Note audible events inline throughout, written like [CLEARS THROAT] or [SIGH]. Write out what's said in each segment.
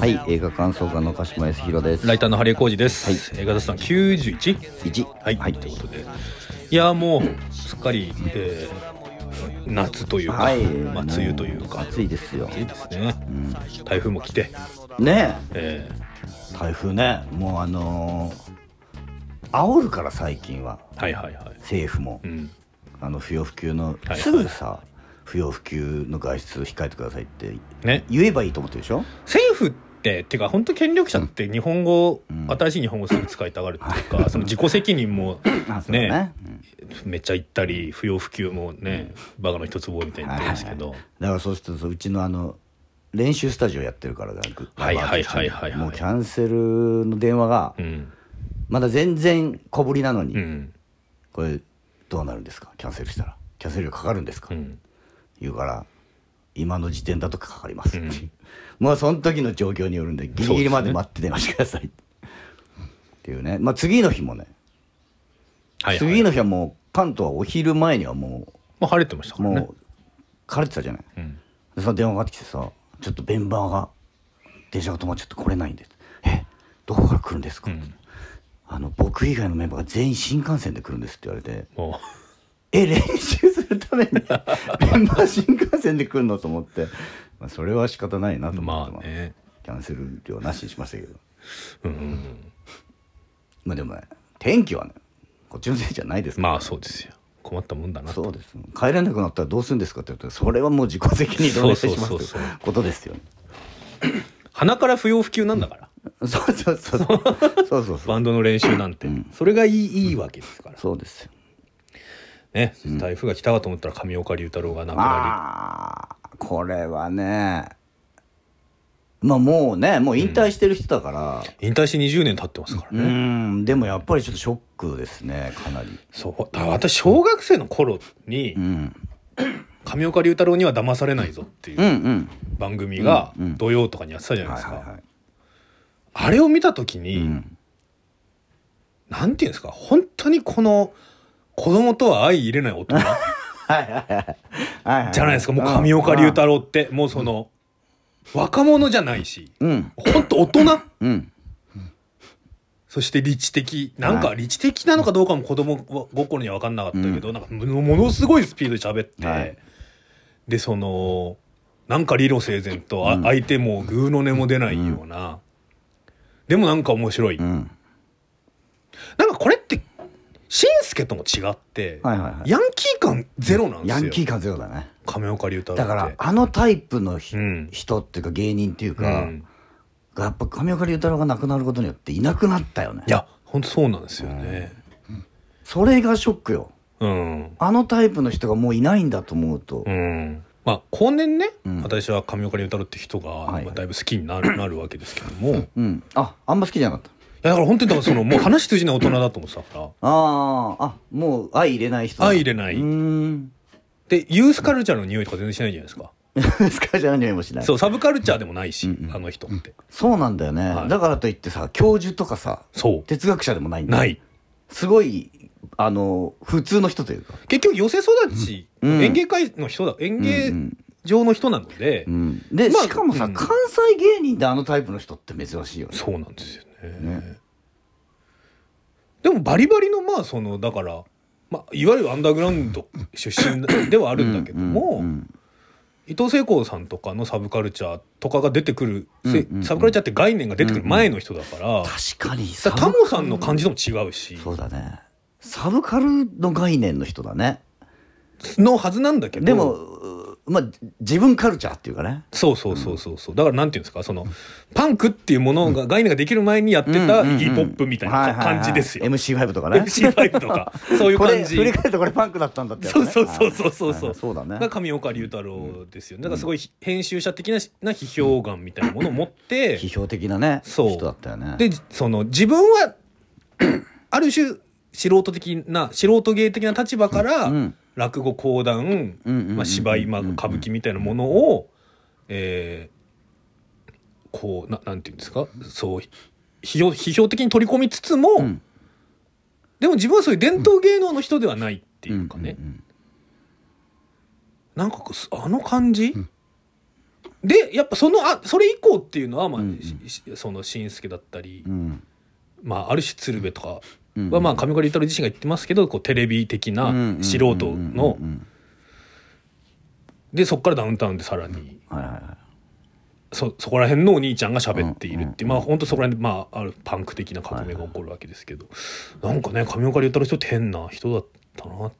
はい、映画感想家の鹿島康弘です。ライターのハリエコです。はい映画雑談 91? 一、はい、はい、ということで。いや、もう、すっかり、えー夏というか、はい、まあ、梅雨というか、暑いですよ。暑いですね。うん、台風も来て、ねええ、台風ね、もうあのー、煽るから最近はーはいはいはい。政府もうん、あの不要不急のはいすぐさ不要不急の外出を控えてくださいってね、言えばいいと思ってるでしょ？政府って、てか、本当権力者って日本語、うん。新しい日本語すぐ使いたがるっていうか、その自己責任もあ、そうだね。めっちゃ言ったり、不要不急もね、バカの一つ棒みたいに言ってるんですけど、だからそうするとうちのあの練習スタジオやってるからだはいはいはいはいはい。もうキャンセルの電話がうん、まだ全然小ぶりなのに、うん、これどうなるんですか？キャンセルしたら。キャンセル料かかるんですか、うん。言うから今の時点だとかかります、うん。[LAUGHS] もうその時の状況によるんでギリギリまで待って電話してください。[LAUGHS] っていうね。まあ次の日もね、はい、はい。次の日はもう関東はお昼前にはもまあ、晴れてましたからね。うもう枯れてたじゃない。うん。でその電話がかかってきてさ「ちょっと弁バーが電車が止まっちゃって来れないんで」えどこから来るんですか?」うん。あの僕以外のメンバーが全員新幹線で来るんです」って言われて。も「え練習するためにメンバー新幹線で来るの?」と思って、まあ、それは仕方ないなとう、思って、まあね。キャンセル料なしにしましたけど。うんうんまあでもね天気はねこっちのせいじゃないですうん、から。まあそうですよ。困ったもんだな。そうです帰れなくなったらどうするんですかって言ったらそれはもう自己責任でお願いしますそうことですよね。鼻から不要不急なんだから。そうそうそうそう。そうそうそう。[LAUGHS] バンドの練習なんて、それがいいいいわけですから。そうですよね、台風が来たかと思ったら上岡龍太郎が亡くなああこれはねまあもうねもう引退してる人だから。り、引退して20年経ってますからうね。ん。でもやっぱりちょっとショックですねかなり。そう、だ私小学生の頃にうん。上岡龍太郎には騙されないぞっていううんうん。番組がうんうん。土曜とかにやってたじゃないですか。あれを見た時に、うん。なんていうんですか、本当にこの子供とは相入れない大人。[LAUGHS] はいはいはい。はいはい。じゃないですか、もう上岡龍太郎って、もうその、若者じゃないし、うん。本当大人？うん。そして理知的、なんかはい。理知的なのかどうかも子供心には分かんなかったけど、なんかもものすごいスピードで喋って、はい。で、その、なんか理路整然と、あうん。相手もグーの音も出ないような、でもなんか面白い。うん。なんかこれって、しんすけとも違って、はいはいはい。ヤンキー感ゼロなんですよ。ヤンキー感ゼロだね。亀岡龍太郎。だからあのタイプのひうん。人っていうか芸人っていううかん、がやっぱ上岡龍太郎が亡くなることによっていなくなったよね。いや、本当そうなんですよね。それがショックよ。うん。あのタイプの人がもういないんだと思うと、うん。まあ、後年ね、うん。私は上岡龍太郎って人が、だいぶ好きになるなるわけですけども、いうん、ああんま好きじゃなかった。やだから本当にだからそのもう話通じない大人だと思ってたから、あーあもう相入れない人だ。相入れない。うーん。で、ユースカルチャーの匂いとか全然しないじゃないですか。スカジャー匂いもしない。そう、サブカルチャーでもないし、うんうん。あの人って。そうなんだよね、はい。だからといってさ教授とかさそ哲学者でもないんない。すごいあの普通の人というか、結局、寄せ育ち、うん。演芸界の人だ、演う芸ん上の人なので、うん、で、まあしかもさ、うん。関西芸人であのタイプの人って珍しいよね。そうなんですよね。ねでもバリバリのまあそのだから、まあ、いわゆるアンダーグラウンド [COUGHS] 出身ではあるんだけども、うんうん伊藤聖光さんとかのサブカルチャーとかが出てくる、せうんうんうん。サブカルチャーって概念が出てくる前の人だから、確かにだからタモさんの感じとも違うし。そうだね。サブカルの概念の人だね。のはずなんだけど。でもうまあ自分カルチャーっていうかね。そうそうそうそうそう。だからなんていうんですかそのパンクっていうものが概念ができる前にやってたイギーポップみたいな感じですよ。MC5 とかね。MC5 とか。[LAUGHS] そういう感じ。振り返るとこれパンクだったんだってね、そうそうそうそうそう。はい。はいそうだね。が上岡龍太郎ですよ。ねだからすごい編集者的なな批評眼みたいなものを持って [LAUGHS] 批評的なねそう。人だったよね。でその自分は [CLEARS THROAT] ある種素人的な素人芸的な立場からうん。落語講談、うんうんうんうんまあ、芝居、まあ、歌舞伎みたいなものを、えーこうななんていうんですか？そう批評批評的に取り込みつつも、うん。でも自分はそういう伝統芸能の人ではないっていうかね、んんん。なんかあの感じ、でやっぱそのあそれ以降っていうのは、まあうんその紳助だったり、うん。まあ、ある種鶴瓶とかうんは、まあ、上岡龍太郎自身が言ってますけどこうテレビ的な素人の。でそこからダウンタウンでさらに。はいはいはい。そそこら辺のお兄ちゃんが喋っているっていう、うんまあ本当そこら辺で、まあ、あるパンク的な革命が起こるわけですけど、なんかね上岡龍太郎人って変な人だったな。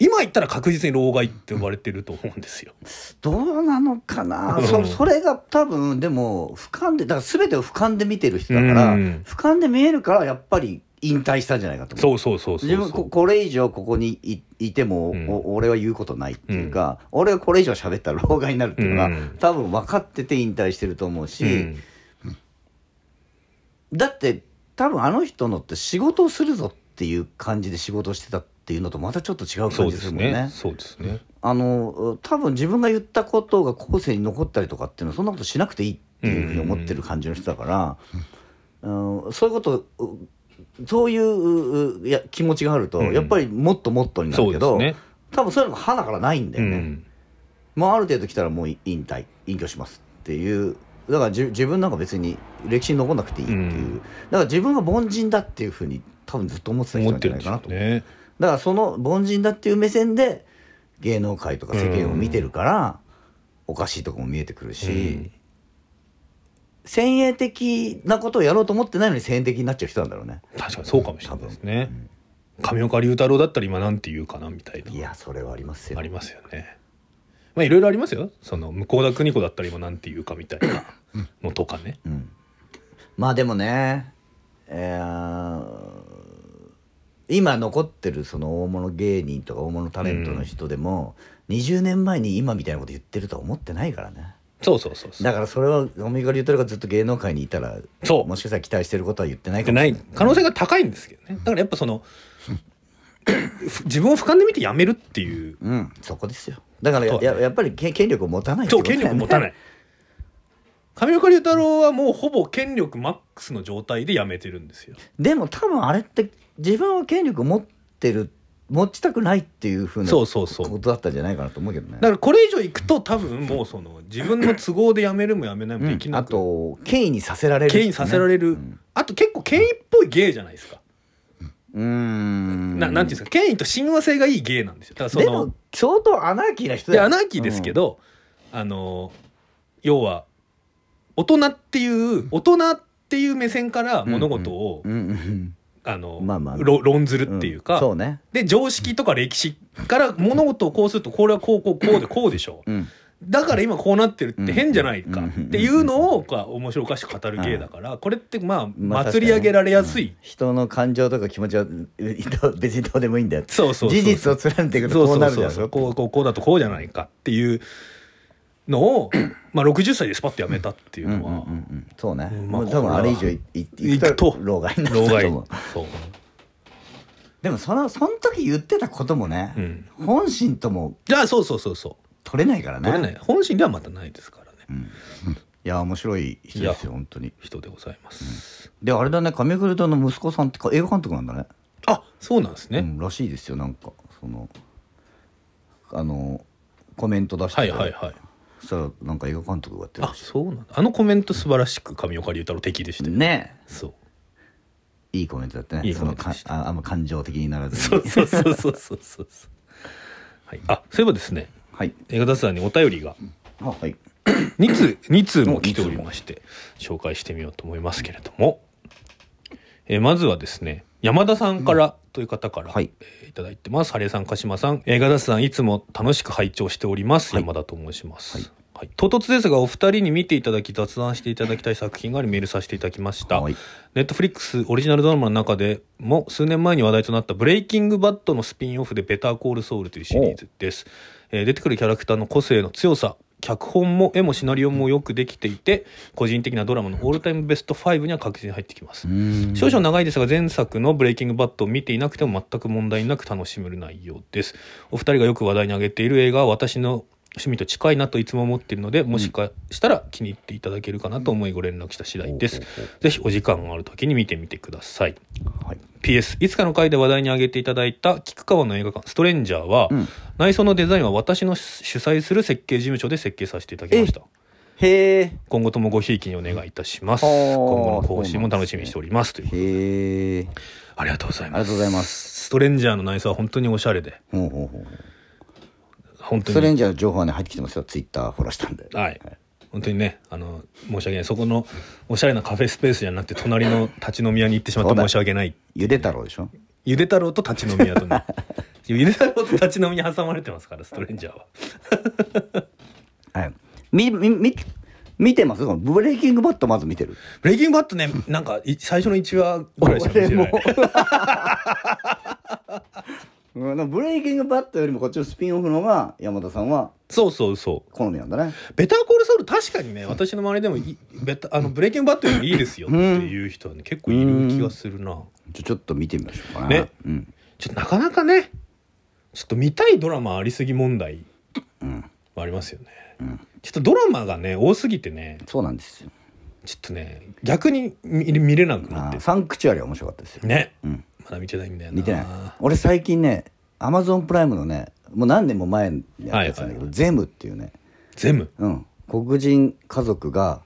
今言ったら確実に老害って呼ばれてると思うんですよ。[LAUGHS] どうなのかな、うん。そそれが多分でも俯瞰でだから全てを俯瞰で見てる人だから、うん。俯瞰で見えるからやっぱり引退したんじゃないかと思う。そうそうそう自分ここれ以上ここにいいても、うん。お俺は言うことないっていうか、俺がこれ以上喋ったら老害になるっていうのが、うん。多分分かってて引退してると思うし、うん。だって多分あの人のって仕事をするぞっていう感じで仕事をしてたっていうのとまたちょっと違う感そうですもんね。ね。そうですね。あの多分自分が言ったことが後世に残ったりとかっていうのはそんなことしなくていいっていうふうに思ってる感じの人だから、うん。そういうことうそういうや気持ちがあると、うんやっぱりもっともっとになそるけど、うですね。多分そういうのが鼻からないんだよね。うん。もうある程度来たらもう引退隠居しますっていうだからじ自分なんか別に歴史に残んなくていいっていう、うんだから自分が凡人だっていうふうに多分ずっと思ってた人思なんじゃないかなと、うね。だからその凡人だっていう目線で芸能界とか世間を見てるから、おかしいとこも見えてくるし、うん先鋭的なことをやろうと思ってないのに先鋭的になっちゃう人なんだろうね。確かにそうかもしれないですね。上岡龍太郎だったら今なんて言うかなみたいな。いやそれはありますよ。ありますよね。まあいろいろありますよ。その向田邦子だったら今なんて言うかみたいな。のとかね。うん。まあでもね、えー今残ってるその大物芸人とか大物タレントの人でも、20年前に今みたいなこと言ってるとは思ってないからねそうそうそう。だからそれはオメガリュートルがずっと芸能界にいたらそうもしかしたら期待してることは言ってないかでないもしれない可能性が高いんですけどね。だからやっぱその [LAUGHS] 自分を俯瞰で見てやめるっていう。うんそこですよだからや,、ややっぱりけ権力を持たないそう権力持たない。上岡龍太郎はもうほぼ権力マックスの状態でやめてるんですよ。でも多分あれって自分は権力を持ってる持ちたくないっていうふうなそこうそうそう。とだったんじゃないかなと思うけどね。だからこれ以上いくと多分もうその自分の都合でやめるもやめないもできうん。あと権威にさせられるね、権威させられる、うん。あと結構権威っぽい芸じゃないですか、うーん。ななんていうんですか。権威と親和性がいい芸なんですよ。だからそでのも相当アナーキーな人だよ。でアナーキーですけど、あの要は大人っていう大人っていう目線から物事を、うんうんあの、まあまあ。ろ論ずるうんっていうか、そうね。で常識とか歴史から物事をこうするとこれはこうこうこうでこうでしょう。うん。だから今こうなってるって変じゃないか。うん。っていうのを面白おかしく語る芸だからこれってまあまあ祭り上げられやすい。人の感情とか気持ちはう別にどうでもいいんだよそうそうそう事実を貫いていくとこうなるじゃん。そうそうそう。こうこうこうだとこうじゃないかっていうのをまあ60歳でスパッとやめたっていうのはうんうんうんうん。そうね、うんまあ多分あれ以上いいくと老害になっと思う。そう。でもそのその時言ってたこともね、うん。本心ともじゃあそうそうそうそう。取れないからね。取れない。本心ではまたないですからね。うん。いや面白い人ですよ本当に。人でございます。であれだね上古田の息子さんってか映画監督なんだね。あそうなんですね。うん、らしいですよなんか。そのあのコメント出して。はいはいはい。そしたらなんか映画監督がやってるあらしい。そうなんだ。あのコメント素晴らしく上岡龍太郎的でしたよ。ね。そう。いいコメントだったね。いいそのかコメントでした。ああんま感情的にならずに。そうそうそうそうそうそう。そうはい。あそういえばですね。はい。映画雑談にお便りが。あはい。2通2通も来ておりまして紹介してみようと思いますけれども、えーまずはですね山田さんからという方から、はい。えーいただいてます。ハレーさん鹿島さん。映画雑談いつも楽しく拝聴しております、はい。山田と申します、はい。はい。唐突ですがお二人に見ていただき雑談していただきたい作品がありメールさせていただきました、はい。ネットフリックスオリジナルドラマの中でも数年前に話題となった「ブレイキングバッド」のスピンオフで「ベターコールソウル」というシリーズです、えー出てくるキャラクターの個性の強さ脚本も絵もシナリオもよくできていて個人的なドラマのオールタイムベスト5には確実に入ってきます、うん。少々長いですが前作の「ブレイキングバッド」を見ていなくても全く問題なく楽しめる内容です。お二人がよく話題に挙げている映画は私の趣味と近いなといつも思っているのでもしかしたら気に入っていただけるかなと思いご連絡した次第です。ぜひお時間がある時に見てみてください。はい。PS いつかの回で話題に挙げていただいた菊川の映画館ストレンジャーは、うん。内装のデザインは私の主催する設計事務所で設計させていただきました。へえ今後ともごひいきにお願いいたします。今後の更新も楽しみにしておりますというへえありがとうございます。ありがとうございます。ストレンジャーの内装は本当におしゃれで。ほうほうほう本当ストレにンジャーの情報はね入ってきてますよ。ツイッターフォローしたんで。はい。本当にねあの申し訳ない。そこのおしゃれなカフェスペースじゃなくて隣の立ち飲み屋に行ってしまって申し訳ない。ゆで太郎でしょ？ゆで太郎と立ち飲み屋と。[LAUGHS] ねゆで太郎と立ち飲みに挟まれてますからストレンジャーは。はい。みみみ見てます？ブレイキングバットまず見てる。ブレイキングバットねなんかい最初の1話ぐらいしか見てないうん。ブレイキングバットよりもこっちのスピンオフの方が山田さんはそうそうそう。好みなんだね。ベターコールソウル確かにね私の周りでもいベタあのブレイキングバットよりいいですよっていう人はね結構いる気がするな。ちょちょっと見てみましょうかなね。うん。ちょっとなかなかねちょっと見たいドラマありすぎ問題うん。はありますよね。うん。ちょっとドラマがね多すぎてねそうなんですよ。ちょっとね逆に見見れなくなって。サンクチュアリは面白かったですよ。ね。うんまだ見てないんだよな。見てない。俺最近ねアマゾンプライムのねもう何年も前にやったやつなんだけど、ゼムっていうね。全部うん、黒人家族が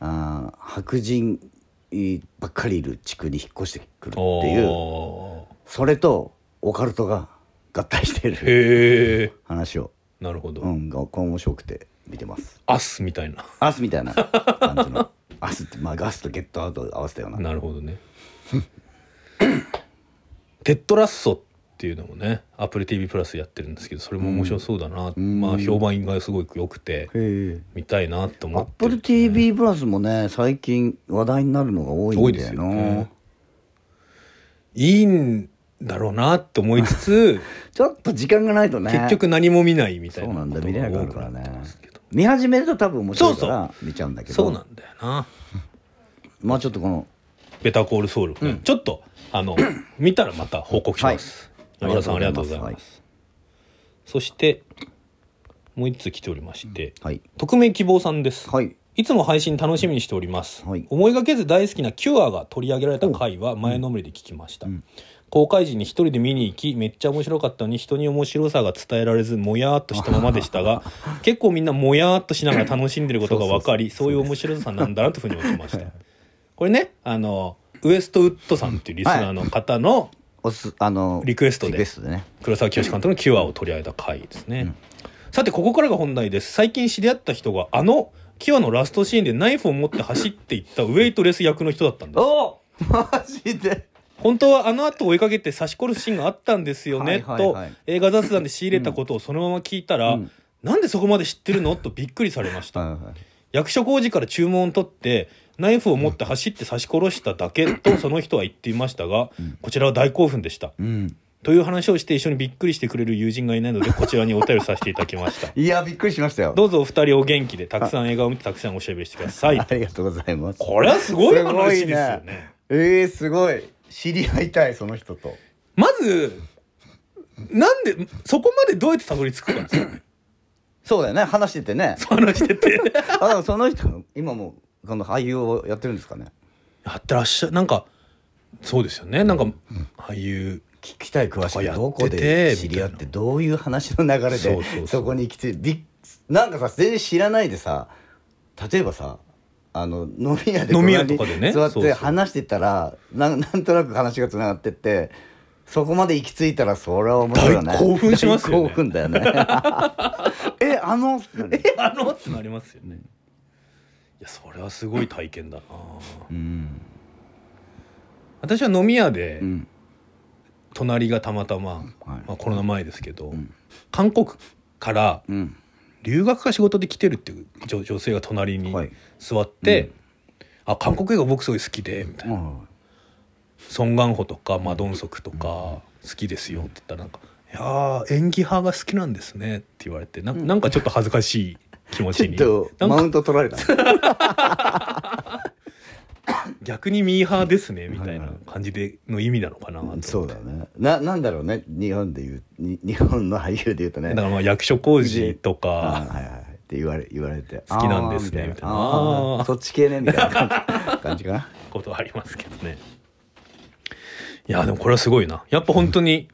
あー白人ばっかりいる地区に引っ越してくるっていうおそれとオカルトが合体している話を、なるほど、うん、が面白くて見てます。アスみたいな。アスみたいな感じの。アスってまあガスとゲットアウト合わせたような。なるほどねテッドラッソっていうのもねアップル TV プラスやってるんですけどそれも面白そうだな、ん。まあ評判がすごく良くて見たいなって思アッってる。プル TV プラスもね最近話題になるのが多いんだよ多いですよなね。いいんだろうなって思いつつ [LAUGHS] ちょっと時間がないとね。結局何も見ないみたいなそうなんだ見れなくなるからね。見始めると多分面白いから見ちゃうんだけど。そうなんだよな。[LAUGHS] まあちょっとこのベターコールソウル。もね、ちょっとあの [CLEARS THROAT] 見たらまた報告します、はい。山田さんありがとうございます。そしてもう一通来ておりまして、はい。匿名希望さんです、はい。いつも配信楽しみにしております、はい。思いがけず大好きなキュアが取り上げられた回は前のめりで聞きました、公開時に一人で見に行きめっちゃ面白かったのに人に面白さが伝えられずもやーっとしたままでしたが [LAUGHS] 結構みんなもやーっとしながら楽しんでることが分かり [LAUGHS] そういう面白さなんだなというふうに思ってました。これねあのウエストウッドさんっていうリスナーの方のおすあのリクエストでリクエストでね。黒沢清監督の「キュア」を取り上げた回ですね、さてここからが本題です。最近知り合った人があのキュアのラストシーンでナイフを持って走っていったウェイトレス役の人だったんです。おマジで。本当はあの後追いかけて刺し殺すシーンがあったんですよね、と映画雑談で仕入れたことをそのまま聞いたら、うん。なんでそこまで知ってるの？とびっくりされました、はいはい。役所工事から注文を取ってナイフを持って走って刺し殺しただけとその人は言っていましたが、こちらは大興奮でした。うん。という話をして一緒にびっくりしてくれる友人がいないのでこちらにお便りさせていただきました。[LAUGHS] いやびっくりしましたよ。どうぞお二人お元気でたくさん映画を見てたくさんおしゃべりしてください。ありがとうございます。これはすごい話ですよね。ね。えー、すごい。知り合いたいその人と。まずなんでそこまでどうやってたどり着くかですよね。そうだよね。話しててね。話してて。[LAUGHS] あその人今もこの俳優をやってるんですかね？やってらっしゃなんかそうですよね。なんか俳優聞きたい詳しやってていどこで知り合ってどういう話の流れでそこに来てびっなんかさ全然知らないでさ例えばさあの飲み屋で飲み屋とかでね。座って話してたらなんなんとなく話がつながってってそこまで行き着いたらそれは面白いよね。大興奮しますよね。大興奮だよね。[LAUGHS] えあの？[LAUGHS] えあの？ってなりますよね。いやそれはすごい体験だな。うん。私は飲み屋でうん。隣がたまたま、はい。まあ、コロナ前ですけど、ん。韓国からうん。留学か仕事で来てるっていう女女性が隣にはい。座って「あ韓国映画僕すごい好きで」みたいな。うん「ソン・ガンホとかマドンソクとか好きですよ」って言ったらなんか「いやー演技派が好きなんですね」って言われてななんかちょっと恥ずかしい気持ちちにょっとマウント取られた [LAUGHS] 逆にミーハーですねみたいな感じでの意味なのかなそうだね。ななんだろうね日本でいうに日本の俳優で言うとね。だからまあ役所工事とか。はいはいはい。って言われ言われて。好きなんですねみたいな。そっち系ねみたいな感じ感じかな。[LAUGHS] ことはありますけどね。いやでもこれはすごいな。やっぱ本当に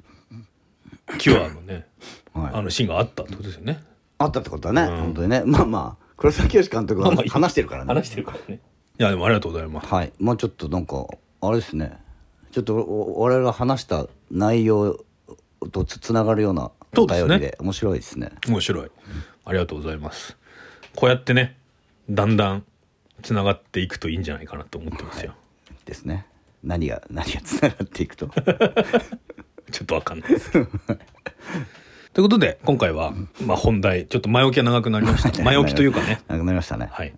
キュアのねはい。あのシーンがあったってことですよねあったってことだね、うん。本当にね。まあまあ黒沢清監督はまあまあいい。話してるからね。話してるからね。いやでもありがとうございます。はい。まあちょっとなんかあれですね。ちょっとお我々が話した内容とつつながるようなお便りで面白いですね。面白い。ありがとうございます。こうやってねだんだんつながっていくといいんじゃないかなと思ってますよ。ですね。何が何がつながっていくと。[LAUGHS] ちょっとわかんないです。け [LAUGHS] どということで今回は、まあ、本題ちょっと前置きが長くなりました。[LAUGHS] 前置きというかね。なくなりましたね。はい。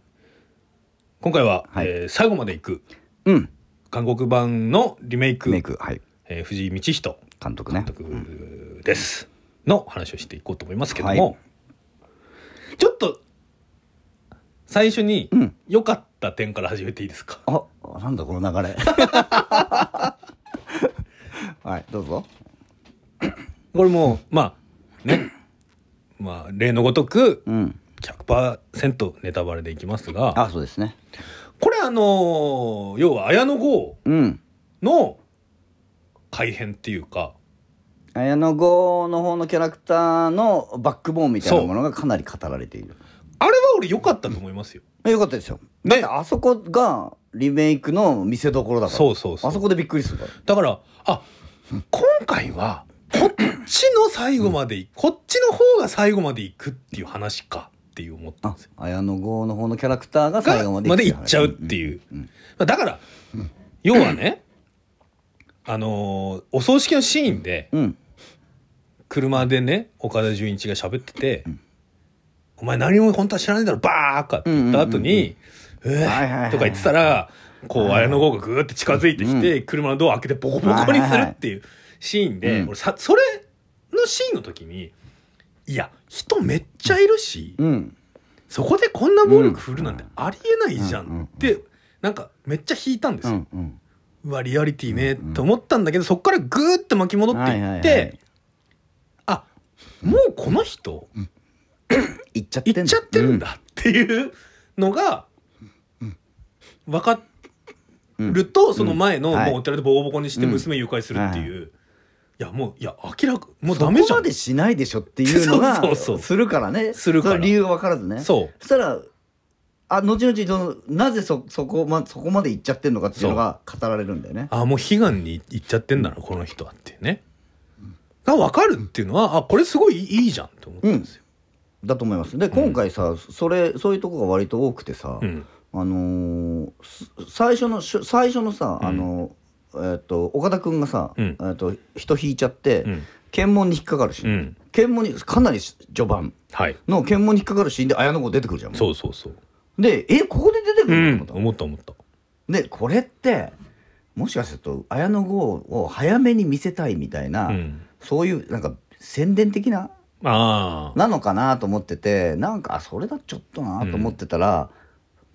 今回は、はい。えー最後まで行く。うん。韓国版のリメイク。メイクはい。えー藤井道人。監督ね。監督です、の話をしていこうと思いますけども、はい。ちょっと最初にうん。良かった点から始めていいですか、あなんだこの流れ。[LAUGHS] はいどうぞ。これもまあね。[CLEARS THROAT] まあ例のごとくうん。100%ネタバレでいきますが。あそうですね。これあの要は綾野剛うん。の改編っていうか。綾野剛の方のキャラクターのバックボーンみたいなものがかなり語られている。あれは俺良かったと思いますよ。えよかったですよ。だってあそこがリメイクの見せ所だから。そうそうそう。あそこでびっくりするから。だからあ今回はこっちの最後までい、こっちの方が最後まで行くっていう話かっていう思ったんあですよ。綾野剛の方のキャラクターが最後までまで行っちゃうっていう。だから、要はね、あのーお葬式のシーンでうん、うん車でね岡田准一が喋ってて「お前何も本当は知らないだろバーカ!」って言った後に「えはいはいはいーとか言ってたらこう綾野剛がグーって近づいてきて車のドア開けてボコボコにするっていうシーンでうん。俺さそれのシーンの時にいや人めっちゃいるしうん。そこでこんな暴力振るなんてありえないじゃうんうんうん。んってなんかめっちゃ引いたんですよ。うんうん。うわリアリティねと思ったんだけどそこからグーって巻き戻ってはいはいはいい。ってあもうこの人行っちゃってんだ。行っちゃってるんだっていうのが分かるとその前のもうお寺でボコボコにしてうん。娘誘拐するっていういやもういや明らかもうそこダメじゃん。までしないでしょっていうのが [LAUGHS] そうそうそう。するからね。するから。その理由が分からずね。そう。そしたらあ後々そのなぜそそこ,、ま、そこまで行っちゃってるのかっていうのが語られるんだよね。あもう悲願に行っちゃってんだなこの人はっていうね。が分かるっていうのはあこれすごいいいじゃんって思ったんですよ。だと思います。で今回さ、それそういうとこが割と多くてさ、うん。あのーす最初のし最初のさ、あのえっと岡田君がさ、うん。えっと人引いちゃって、うん。検問に引っかかるし、うん。検問にかなり序盤はい。の検問に引っかかるシーンで綾野剛出てくるじゃん。そうそうそう。でえここで出てくうるの？とん。思った、思った。思った。でこれってもしかすると綾野剛を早めに見せたいみたいな、うん。そういうなんか宣伝的なああなのかなと思っててなんかあそれだちょっとなと思ってたら、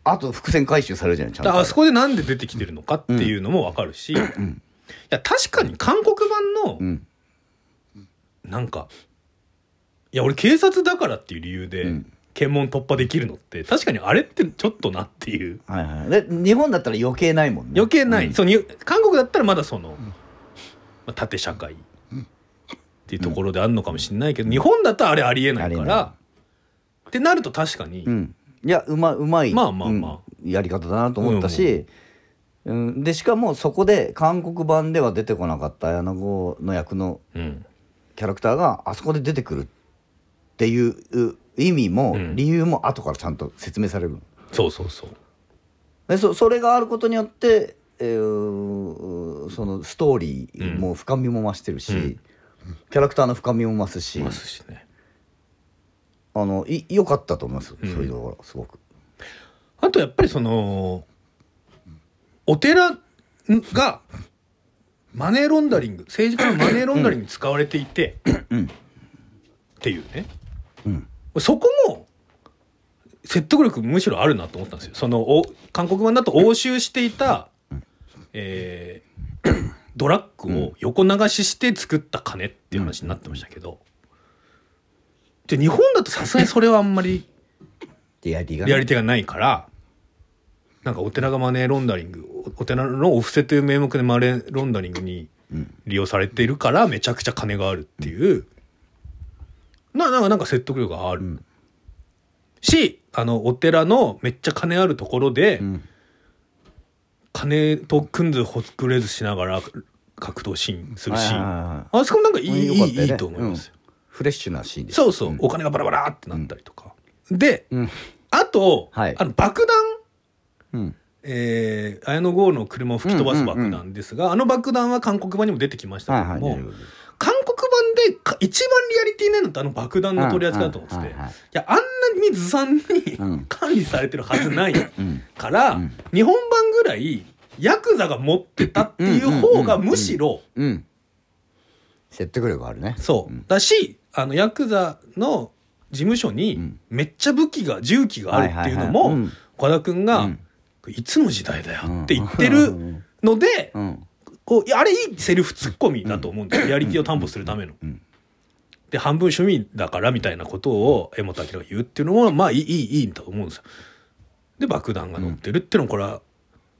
あと伏線回収されるじゃんちゃんと。あそこでなんで出てきてるのかっていうのも分かるし、いや確かに韓国版のうん。なんかいや俺警察だからっていう理由でうん。検問突破できるのって確かにあれってちょっとなっていう。はいはい。で日本だったら余計ないもんね。余計ない、うん。そうに韓国だったらまだその、まあ、縦社会っていうところであるのかもしれないけど、日本だったらあれありえないからってなると確かに、うんいやうまうまいまあまあまあ。うんやり方だなと思ったし、うんでしかもそこで韓国版では出てこなかった綾野剛の役のうん。キャラクターがあそこで出てくるっていう意味もうん。理由も後からちゃんと説明されるそうそうそう。でそそれがあることによって、えーそのストーリーも深みも増してるし、うん。キャラクターの深みも増すし。いますしねあのい良かったと思います、うん。そういうところすごく。あとやっぱりそのお寺がマネーロンダリング政治家のマネーロンダリングに使われていて、うんっていうね。うん。そこも説得力むしろあるなと思ったんですよ。そのお韓国版だと押収していた、えードラッグを横流しして作った金っていう話になってましたけど、で日本だとさすがにそれはあんまりリアリティがね。リアリティがないからなんかお寺がマネーロンダリングおお寺のお布施という名目でマネーロンダリングにうん利用されているからめちゃくちゃ金があるっていうななんかなんか説得力がある、ん。しあのお寺のめっちゃ金あるところで、うん。金とくんずほくれずしながら格闘シーンするシーン、あそこなんかいいいいと思いますよ、フレッシュなシーンです。そうそう、ん。お金がバラバラってなったりとか、でうん。あと、はい。あの爆弾？うん。えー、綾野剛の車を吹き飛ばす爆弾ですが、あの爆弾は韓国版にも出てきましたはいはいけども、韓国版でか一番リアリティないのってあの爆弾の取り扱いだと思ってて、いはいはいはい。やあんなにずさんに、[LAUGHS] うん。管理されてるはずないうん。から、うん。日本版ぐらいヤクザが持ってたっていう方がむしろ、うん。説得力あるねそう、ん。だしあのヤクザの事務所うにん。めっちゃ武器が銃器があるっていうのも岡田君が、うん。いつの時代だようんって言ってるので、うん。こうあれいいセリフツッコミだと思うんですよ、リアリティを担保するための。うん。で半分趣味だからみたいなことを江本明が言うっていうのはまあいいいいと思うんですよ。で爆弾が乗ってるっていうのはこれは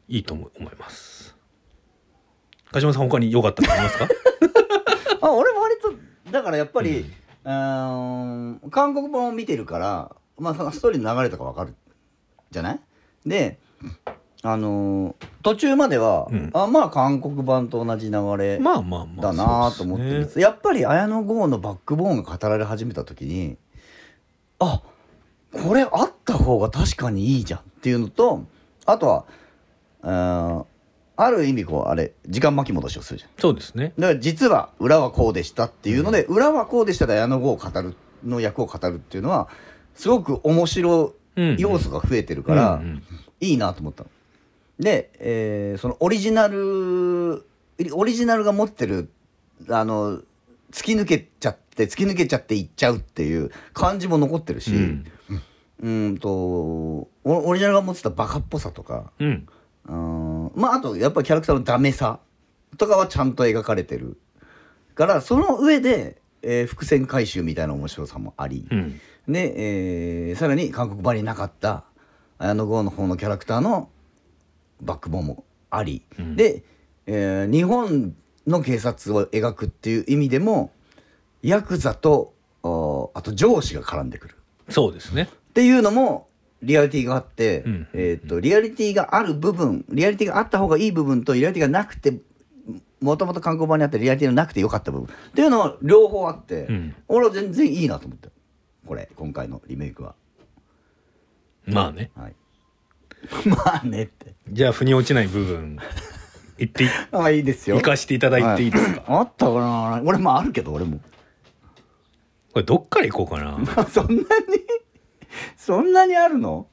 いいと思思います。鹿島さん他に良かったと思いますか？[LAUGHS] あ俺も割とだからやっぱり、うーん韓国版を見てるから、まあ、そのストーリーの流れとかわかるじゃない？であのー途中までは、うん。あまあ韓国版と同じ流れまあまあまあだなと思ってるんですやっぱり綾野剛のバックボーンが語られ始めた時にあこれあった方が確かにいいじゃんっていうのとあとはうーんある意味こうあれ時間巻き戻しをするじゃん。そうですね。だから実は裏はこうでしたっていうので、裏はこうでしたで綾野剛を語るの役を語るっていうのはすごく面白うんい要素が増えてるから、うんうんいいなと思ったの。で、えーそのオリジナルオリジナルが持ってるあの突き抜けちゃって突き抜けちゃっていっちゃうっていう感じも残ってるし、うんうんとオオリジナルが持ってたバカっぽさとかうんうんまああとやっぱりキャラクターのダメさとかはちゃんと描かれてる。からその上で、えー伏線回収みたいな面白さもあり、うん。で、えーさらに韓国版になかった綾野剛の方のキャラクターのバックボーンもあり、うん。で、えー日本の警察を描くっていう意味でもヤクザとおあと上司が絡んでくる。そうですね。っていうのもリアリティがあって、うんえー、とリアリティがある部分リアリティがあった方がいい部分とリアリティがなくてもともと韓国版にあったリアリティがなくてよかった部分っていうのは両方あって、うん俺は全然いいなと思ってこれ今回のリメイクは。まあね。はい、[LAUGHS] まあねって。じゃあ腑に落ちない部分言ってい [LAUGHS] あいいですよ。生かしていただいていいですか？あったかな？俺もあるけど俺も。これどっから行こうかな。[LAUGHS] そんなにそんなにあるの？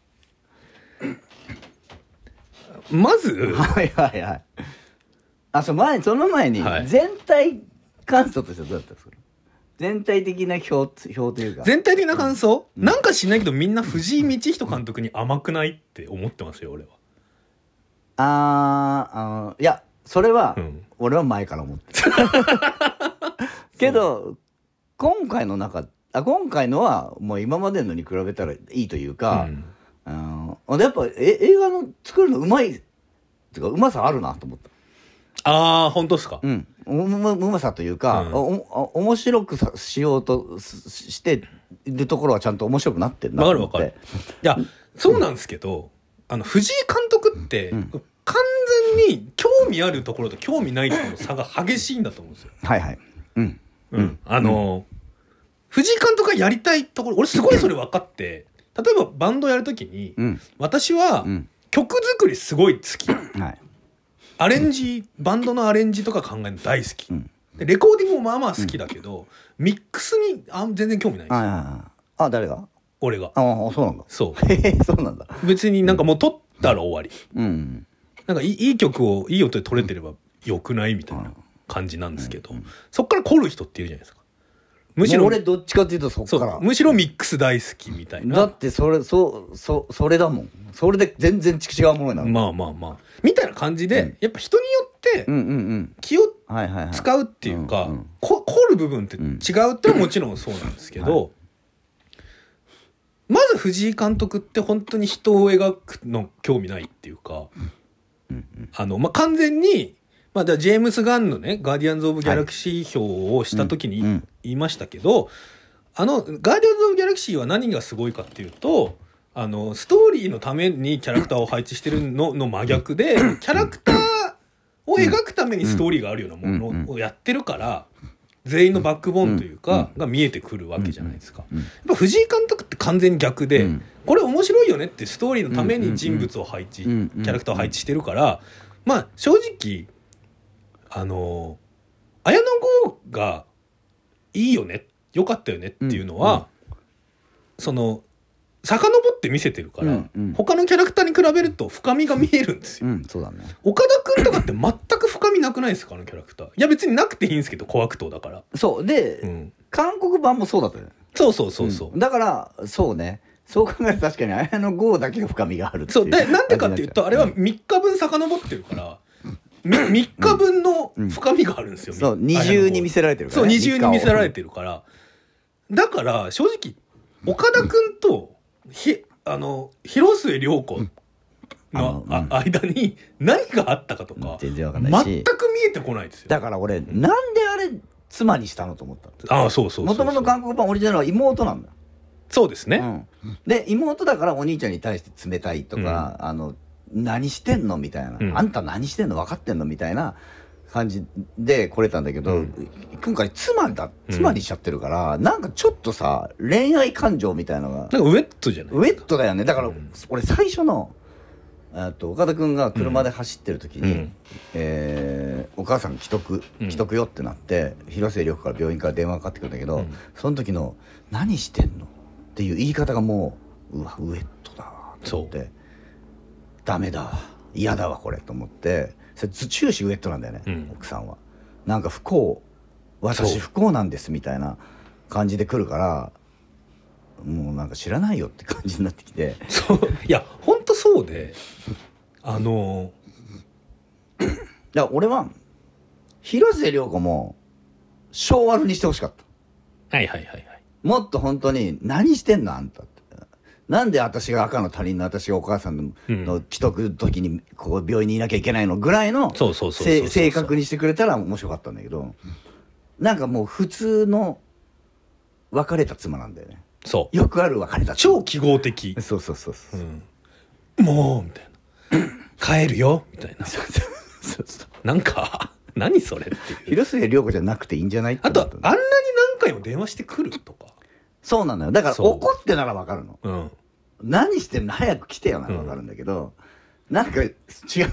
まず、はいはいはい。あそう前その前にはい。全体感想としてはどうだったんですか？全体的な表表というか。全体的な感想、なんか知んないけどみんな藤井道人監督に甘くないって思ってますよ俺は。あーあーいやそれは、うん。俺は前から思ってる。[LAUGHS] けど今回の中あ今回のはもう今までのに比べたらいいというか、うん。うん、やっぱえ映画の作るのうまいっていうかうまさあるなと思った、ああ本当ですか？うん、うまうまさというか、うん。おお面白くさしようとすしてるところはちゃんと面白くなってるなわかるわかる。いやそうなんですけど、あの藤井監督って、うん。完全に興味あるところと興味ないところの差が激しいんだと思うんですよ。はいはい。うん。うん、あの、藤井監督がやりたいところ俺すごいそれ分かって例えばバンドやるときに、うん。私はうん。曲作りすごい好き。はい。アレンジバンドのアレンジとか考えるの大好き、うん。でレコーディングもまあまあ好きだけど、ミックスにあ全然興味ない。んですあ誰が？俺が。ああそうなんだ。そ [LAUGHS] へへそうなんだ。う別になんかもう撮ったら終わり。うん。なんかいい曲をいい音で撮れてればよくないみたいな感じなんですけど、うん。そっから凝る人っているじゃないですかむしろ俺どっちかっていうとそっそから。うむしろミックス大好きみたいな。だってそれそうそそれだもん。それで全然違うものになる、まあまあまあ。みたいな感じで、うん。やっぱ人によってうんうんうん。気をはいはいはい。使うっていうか、凝る部分って違うってもちろんそうなんですけど、まず藤井監督って本当に人を描くの興味ないっていうか、あのまあ、完全に、まあ、ジェームス・ガンのね「ガーディアンズ・オブ・ギャラクシー」表をした時にうんうん言いましたけど、あの「ガーディアンズ・オブ・ギャラクシー」は何がすごいかっていうとあのストーリーのためにキャラクターを配置してるのの真逆で [LAUGHS] キャラクターを描くためにストーリーがあるようなものをやってるから全員のバックボーンというかが見えてくるわけじゃないですか。やっぱ藤井監督って完全に逆で、うん。これ面白いよねってストーリーのために人物を配置、うん。キャラクターを配置してるから、まあ正直あの綾野剛がいいよね良かったよねっていうのは、その遡って見せてるから、うんうん。他のキャラクターに比べると深みが見えるんですよ。うんそうだね。岡田君とかって全く深みなくないですか？あのキャラクター。いや別になくていいんですけど小悪党だから。そう。で、うん、韓国版もそうだったよね。そうそうそうそう。ん。だからそうね。そう考えると確かに綾野剛だけが深みがあるっていそう。でなんでかっていうとあれはん3日分遡ってるから、み3 [COUGHS] 日分の深みがあるんですよ、そうみ二重に見せられてるからそうね二重に見せられててるから。だから正直岡田君とひあの広末涼子のあ間に何があったかとか全然わかんないし。全く見えてこないですよ。だから俺なんであれ妻にしたのと思ったああそうそうそうもともと韓国版オリジナルは妹なんだよ。そうですね、うん、で妹だからお兄ちゃんに対して冷たいとか、あの何してんの？みたいな、うん。あんた何してんの？分かってんの？みたいな感じで来れたんだけど、うん。今回妻だ妻にしちゃってるから、なんかちょっとさ恋愛感情みたいのがなんかウェットじゃない？ウェットだよね。だから、うん。俺最初のえっと岡田君が車で走ってる時に、うん。えーお母さん既得うん。既得よってなって、広末涼子から病院から電話かかってくるんだけど、うん。その時の「何してんの?」っていう言い方がもううわウェットだわと思ってダメだ。わ嫌だわこれと思って。それ終始ウェットなんだよね、うん。奥さんは。なんか不幸。私不幸なんですみたいな感じで来るからもうなんか知らないよって感じになってきて。そう。いや本当そうで。あのだから俺は広末涼子も昭和にしてほしかった。はいはいはいはい。もっと本当に何してんのあんたってなんで私が赤の他人の私がお母さんの,、うん。の既得の時にこう病院にいなきゃいけないのぐらいのそうそうそうそうそう。せ正確にしてくれたら面白かったんだけどなんかもう普通の別れた妻なんだよね。そう。よくある別れた妻。超記号的。そうそうそうそうう、ん、もうみたいな。[COUGHS] 帰るよみたいな。そうそうそうなんか何それって広末涼子じゃなくていいんじゃない？あとあんなに何回も電話してくるとか。そうなのよ。だからそう。怒ってならわかるの。うん何してんの？早く来てよならわかるんだけど、なんか違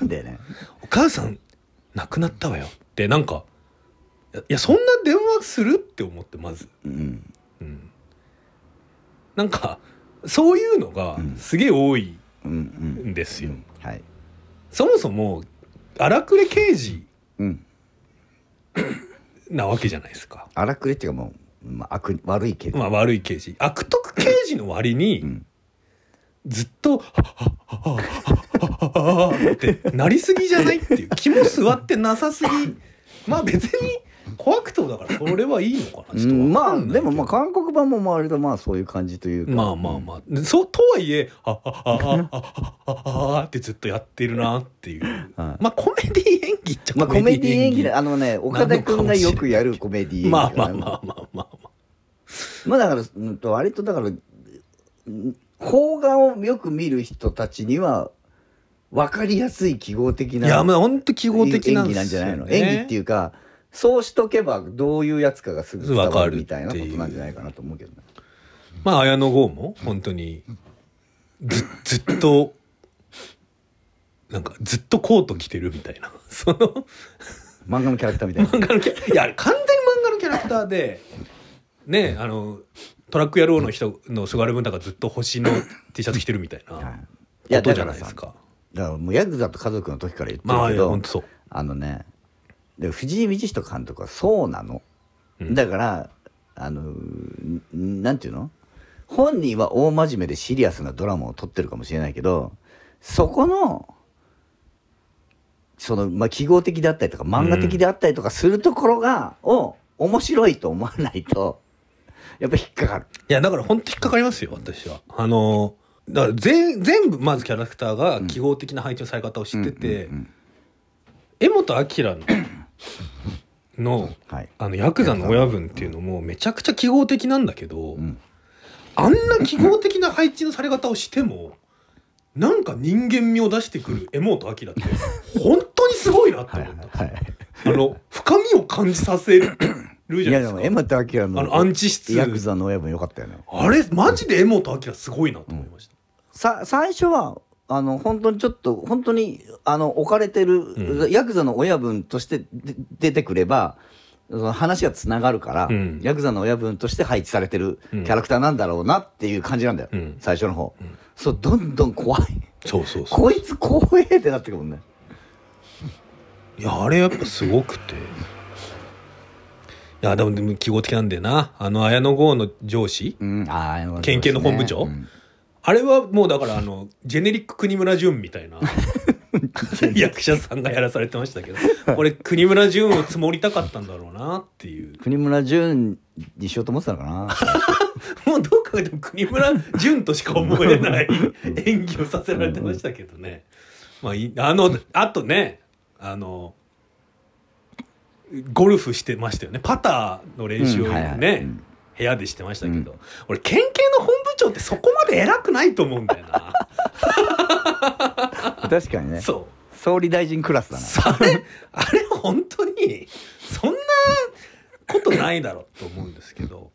うんだよね。お母さん亡くなったわよ。ってなんかいやそんな電話するって思ってまず、うん。うん、なんかそういうのがすげえ多いうんうんん。ですよ、はい。そもそも荒くれ刑事うん。なわけじゃないですか、荒くれっていうかもう、まあ、悪悪いけど、まあ、悪い刑事。悪徳刑事の割に、んずっと「はっはっはっはっはっはっは」ってなりすぎじゃないっていう気も座ってなさすぎ。まあ別に小悪党だからそれはいいのかな。ちょっとうんまあでもまあ韓国版も割とまあそういう感じというか。まあまあまあそうとはいえ「あああああああ」ってずっとやってるなっていう、はいまあコメディ演技っちゃまあコメディ演技あのね岡田君がよくやるコメディ演技。まあまああまあまあまあ。ままあだから割とだからうん邦画をよく見る人たちには分かりやすい記号的ないあやまあ本当記号的なん演技なんじゃないの？演技っていうかそうしとけばどういうやつかがすぐ伝わるるみたいなことなんじゃないかなと思うけどね。まあ綾野剛も本当にずずっとなんかずっとコート着てるみたいな。その漫画のキャラクターみたいな。漫画のキャいや完全に漫画のキャラクターでねあのトラック野郎の人の菅原文太がずっと星の [LAUGHS] T シャツ着てるみたいはいないやことじゃないですか。だからもうヤクザと家族の時から言ってるけど、や本当そう。あのねで藤井道人監督はそうなの、うんだからあのんなんていうの？本人は大真面目でシリアスなドラマを撮ってるかもしれないけどそこのその、まあ、記号的であったりとか漫画的であったりとかするところが、を面白いと思わないとやっぱ引っかかる。いやだから本当引っかかりますよ私は。あのだから全全部まずキャラクターが記号的な配置のされ方を知ってて、うんうん江本明の [COUGHS] のはい。あのヤクザの親分っていうのもめちゃくちゃ記号的なんだけど、うん。あんな記号的な配置のされ方をしてもなんか人間味を出してくる江本明って本当にすごいなってはい思った、はい。あの深みを感じさせるいじゃないですか。やでも江本明あののアンチ質ヤクザの親分よかったよね。あれ？マジで江本明すごいなと思いました、さ最初はあの本当にちょっと本当にあの置かれてる、うん。ヤクザの親分としてで出てくればその話がつながるから、うん。ヤクザの親分として配置されてるキうん。ャラクターなんだろうなっていう感じなんだよ、うん。最初の方、ん。そうどんどん怖い。そうそうそう。こいつ怖えってなってくるもんね。いやあれやっぱすごくていやでもでも記号的なんだよな。あの綾野剛の上司？うんあ県警の本部長？うん。あれはもうだからあのジェネリック国村淳みたいな [LAUGHS] 役者さんがやらされてましたけどこれ国村淳を積もりたかったんだろうなっていう。国村淳にしようと思ってたのかな。[LAUGHS] もうどう考えても国村淳としか思えない演技をさせられてましたけどね。まあいあのあとねあのゴルフしてましたよね。パターの練習をね、うんはいはい。うん。部屋でしてましたけど、俺県警の本部長ってそこまで偉くないと思うんだよな。[LAUGHS] 確かにね。そう。総理大臣クラスだねあれあれ本当にそんなことないだろうと思うんですけど。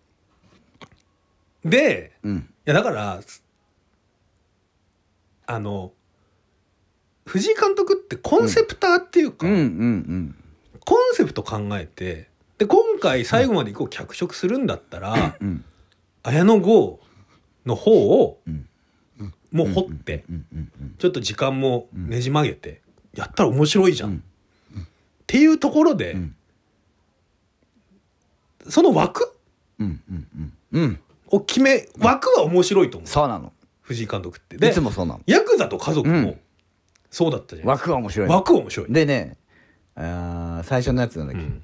でうん。いやだからあの藤井監督ってコンセプターっていうか、うんうんうんコンセプト考えてで今回最後まで以降脚色するんだったら、うん。綾野剛の方をうん。もう掘って、うん。うん。うん。ちょっと時間もねじ曲げて、やったら面白いじゃん、うん。っていうところで、うん。その枠うん。うん。うん。うん。を決め枠は面白いと思う。そうなの。藤井監督って。いでつもそうなの。ヤクザと家族もうん。そうだったじゃな枠は面白い。枠は面白い、でねあー最初のやつなんだっけ、うん。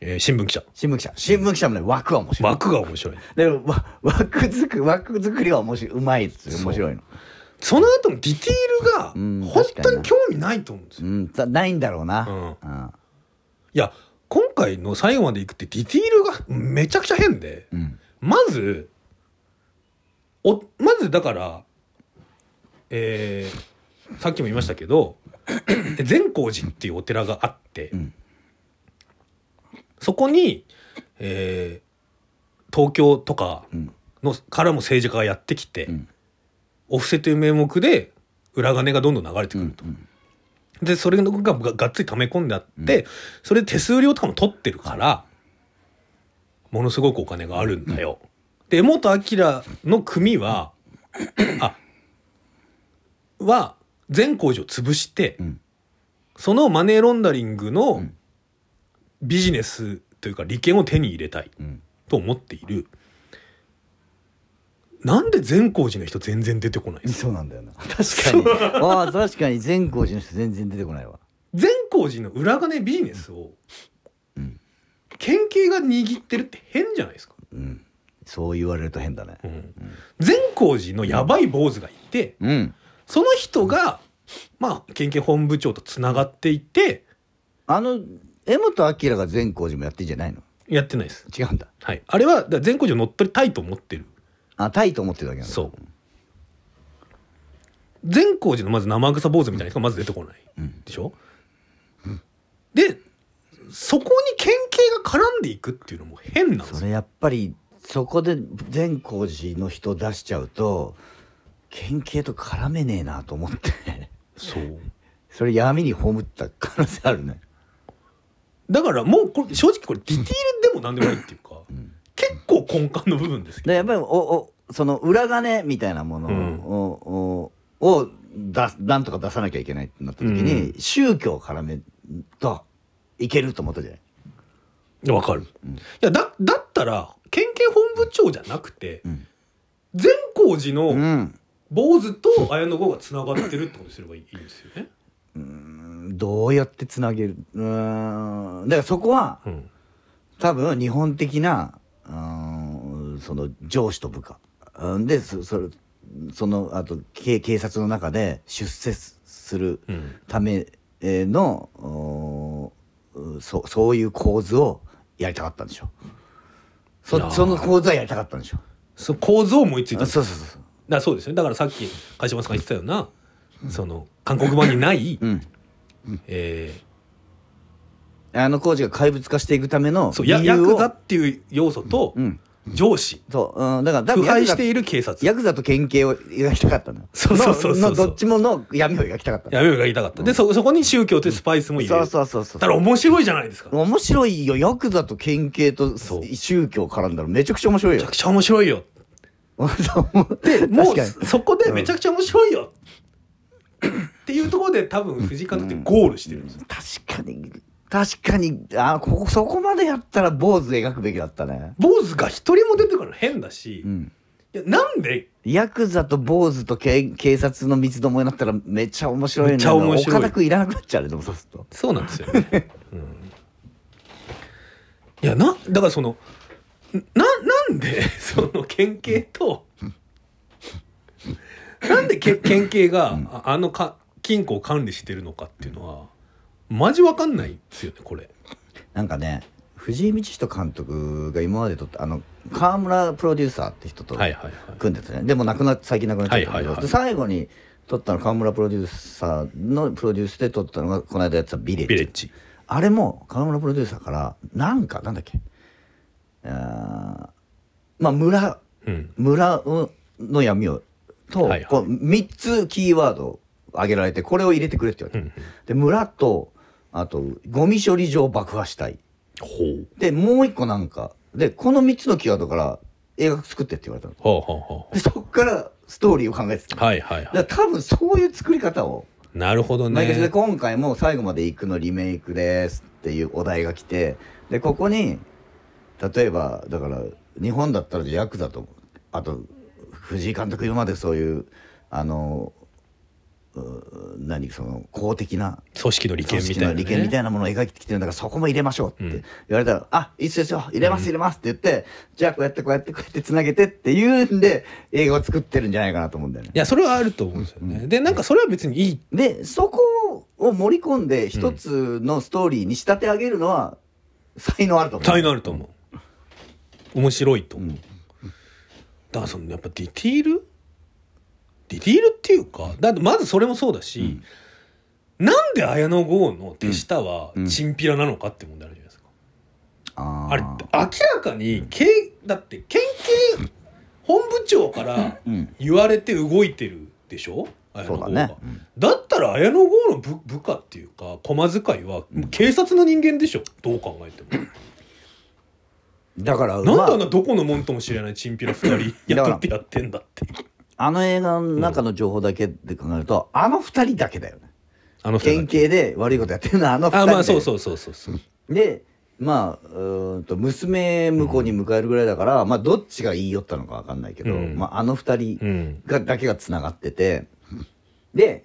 えー新聞記者。新聞記者。新聞記者もね枠は面白い。枠が面白い。でもわ枠作り枠作りは面白いうまいですよ面白いの。その後のディティールがうん本当に興味ないと思うんですよ、うんだないんだろうな、うん。うん。いや今回の最後までいくってディティールがめちゃくちゃ変でうん。まずおまずだからえーさっきも言いましたけど善光寺っていうお寺があって、うん。そこに、えー東京とかうん。のからも政治家がやってきて、うん。お布施という名目で裏金がどんどん流れてくると。うんでそれがががっつり溜め込んであって、それで手数料とかも取ってるから、ものすごくお金があるんだよ。で江本明の組はあは善光寺を潰して、うん。そのマネーロンダリングうのん。ビジネスというか利権を手に入れたいうん。と思っている。なんで善光寺の人全然出てこないんですかそうなんだよな。[LAUGHS] 確かに。ああ確かに善光寺の人全然出てこないわ。善光寺の裏金ビジネスをうん。県警が握ってるって変じゃないですか。うん。そう言われると変だね。うん。善光寺のやばい坊主がいて、うんその人がまあ県警本部長とつながっていてあの江本明が善光寺もやってんじゃないの？やってないです。違うんだはい、あれはだ善光寺を乗っ取りたいと思ってる。あタイと思ってるだけなんだそう。善光寺のまず生臭坊主みたいな人がまず出てこないうんでしょ、でそこに県警が絡んでいくっていうのも変なんですよ。それやっぱりそこで善光寺の人出しちゃうと県警と絡めねえなと思って。そう。それ闇に葬った可能性あるね。だからもうこれ正直これディティールでも何でもないっていうか、結構根幹の部分ですけど。でやっぱりおおその裏金みたいなものうん。を,、をを出すなんとか出さなきゃいけないってなった時に、宗教を絡めといけると思ったじゃない。わかる、いやだだったら県警本部長じゃなくて、ん。善光寺うのん坊主と綾野剛がつながってるってことすればいいいいですよね。どうやってつなげる？うーんだからそこはうん。多分日本的なうーんその上司と部下。うんでそそれそのあと警警察の中で出世するうんためのおうそそういう構図をやりたかったんでしょ。そその構図はやりたかったんでしょ。そう構造を思いついたあそうそうそうそうだからそうですね。だからさっき鹿島さんが言ってたようなその韓国版にない、[LAUGHS] うん。えあの工事が怪物化していくためのーそうや理由クザっていう要素と、うん。上司。そう、うん、だから多腐分ヤクザ敗している警察。ヤクザと県警を描きたかったの。そうそうそうそう。ののどっちもの闇を描きたかったの。やめようが言いたかった、でそそこに宗教というスパイスも入れそうるそうそうそう。だから面白いじゃないですか。め面白いよ。ヤクザと県警とそう。宗教絡んだらめちゃくちゃ面白いよ。ちゃくちゃ面白いよでもうそこでめちゃくちゃ面白いよ、っていうところで多分藤井監督ってゴールしてるんですよ、確かに。確かに。あここそこまでやったら坊主描くべきだったね。坊主が一人も出てくるの変だし、うん。いやなんで？ヤクザと坊主と警警察の三つどもえになったらめっちゃ面白いねめっちゃ面白い。岡田君いらなくなっちゃうねでもそうすると。そうなんですよね、うん、いやなだからそのななんで？[LAUGHS] その県警と？[LAUGHS] なんでけ県警がああのか金庫を管理してるのかっていうのはマジわかんないんですよねこれ。なんかね藤井道人監督が今まで撮ったあの川村プロデューサーって人とはいはいはい。組んでたね、でも亡くなっ最近亡くなっちゃったけど、はいはいはい。で最後に撮ったの川村プロデューサーのプロデュースで撮ったのがこの間やってたビレッジ。ビレッジ。あれも川村プロデューサーからなんかなんだっけ？あーまあ村うん。村の闇をと、はいはい。こう3つキーワード挙げられてこれを入れてくれって言われて、うんで村とあとゴミ処理場爆破したい。ほう。でもう一個なんか。でこの3つのキーワードから映画作ってって言われたの。ほうほうほでそっからストーリーを考えてたはいはいはだから多分そういう作り方を。いなるほどね。今回も「最後まで行くのリメイクです」っていうお題が来て。でここに例えばだから日本だったらヤクザとあと藤井監督今までそういうあのう何その公的な組織の利権みたいな、利権みたいなものを描いてきてるんだからそこも入れましょうってうん。言われたら「あいいっすよ入れます入れます」って言って、じゃあこうやってこうやってこうやってつなげてっていうんで映画を作ってるんじゃないかなと思うんだよね。い。やそれはあると思うんですよね、でなんかそれは別にいい。でそこを盛り込んで一つのストーリーに仕立て上げるのは才能あると思う。才能あると思う面白いと。思う、うん。だからそのやっぱディティール？ディティールっていうかだってまずそれもそうだし、なんで綾野剛の手下はうん。チンピラなのかって問題あるじゃないですか、あー。あれ明らかにけだって県警本部長からうん。言われて動いてるでしょ？綾野剛がだね。うん。だったら綾野剛の部部下っていうか駒遣いは警察の人間でしょ？どう考えても。だから、なんでまああんなどこのもんとも知れないチンピラ二人 [LAUGHS] 雇ってやってんだって。いうあの映画の中の情報だけで考えると、あの二人だけだよね。あの二人県警で悪いことやってるのはあの二人あでまあそうそうそうそうそうでまあうーんと娘婿に迎えるぐらいだから、まあどっちが言い寄ったのか分かんないけど、うん。まあ、あの二人うん。がだけがつながってて。で、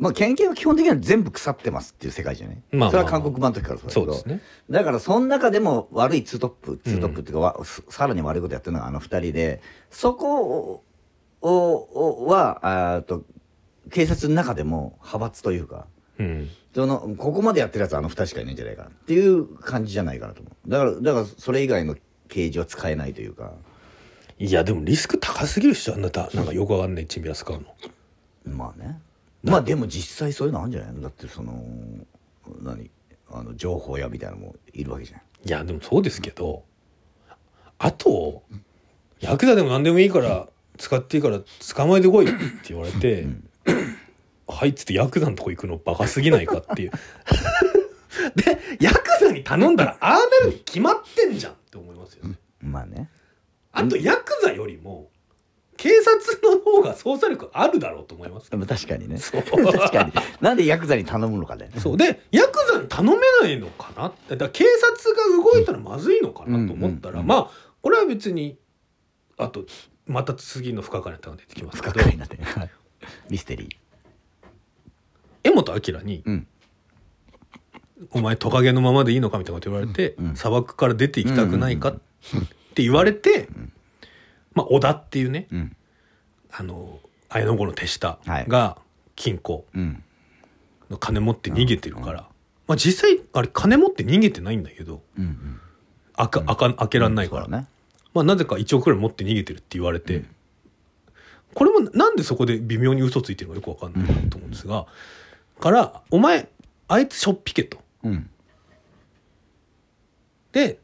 まあ、県警は基本的には全部腐ってますっていう世界じゃない、まあまあそれは韓国版の時からそうだけど。そうですね。だからその中でも悪いツートップツートップっていうか、わすさらに悪いことやってるのがあの二人でそこををはあーと警察の中でも派閥というかうん。そのここまでやってるやつはあの二人しかいないんじゃないかなっていう感じじゃないかなと思う。だからだからそれ以外の刑事は使えないというか。いやでもリスク高すぎるっしょあんなたなんかよくわかんないチンピラ使うの。まあねまあでも実際そういうのあるんじゃない？のだってその何？あの情報屋みたいなのもいるわけじゃないいやでもそうですけどあとヤクザでも何でもいいから使っていいから捕まえてこいって言われて「はい」っつってヤクザのとこ行くのバカすぎないかっていう。[LAUGHS] でヤクザに頼んだらああなるに決まってんじゃんって思いますよね。まあね。あとヤクザよりも警察の方が捜査力あるだろうと思います。でも確かにね。そう。[LAUGHS] 確かに。なんでヤクザに頼むのかね。そう。でヤクザに頼めないのかなって。だから警察が動いたらまずいのかなと思ったら、うんうんうん。まあこれは別にあとまた次の不可解な点が出てきます不けど可解な点。はい。ミステリー。柄本明にうん「お前トカゲのままでいいのか?」みたいなこと言われて、うん砂漠から出て行きたくないかって言われて、まあ織田っていうねうん。あの綾野剛の手下はい。が金庫うん。の金持って逃げてるから、まあ、実際あれ金持って逃げてないんだけどうんうん。開か開か開けらんないから、ね。まあ、なぜか1億くらい持って逃げてるって言われて、これもなんでそこで微妙に嘘ついてるのかよくわかんないなと思うんですが、から「お前あいつしょっぴけ」と。うん。で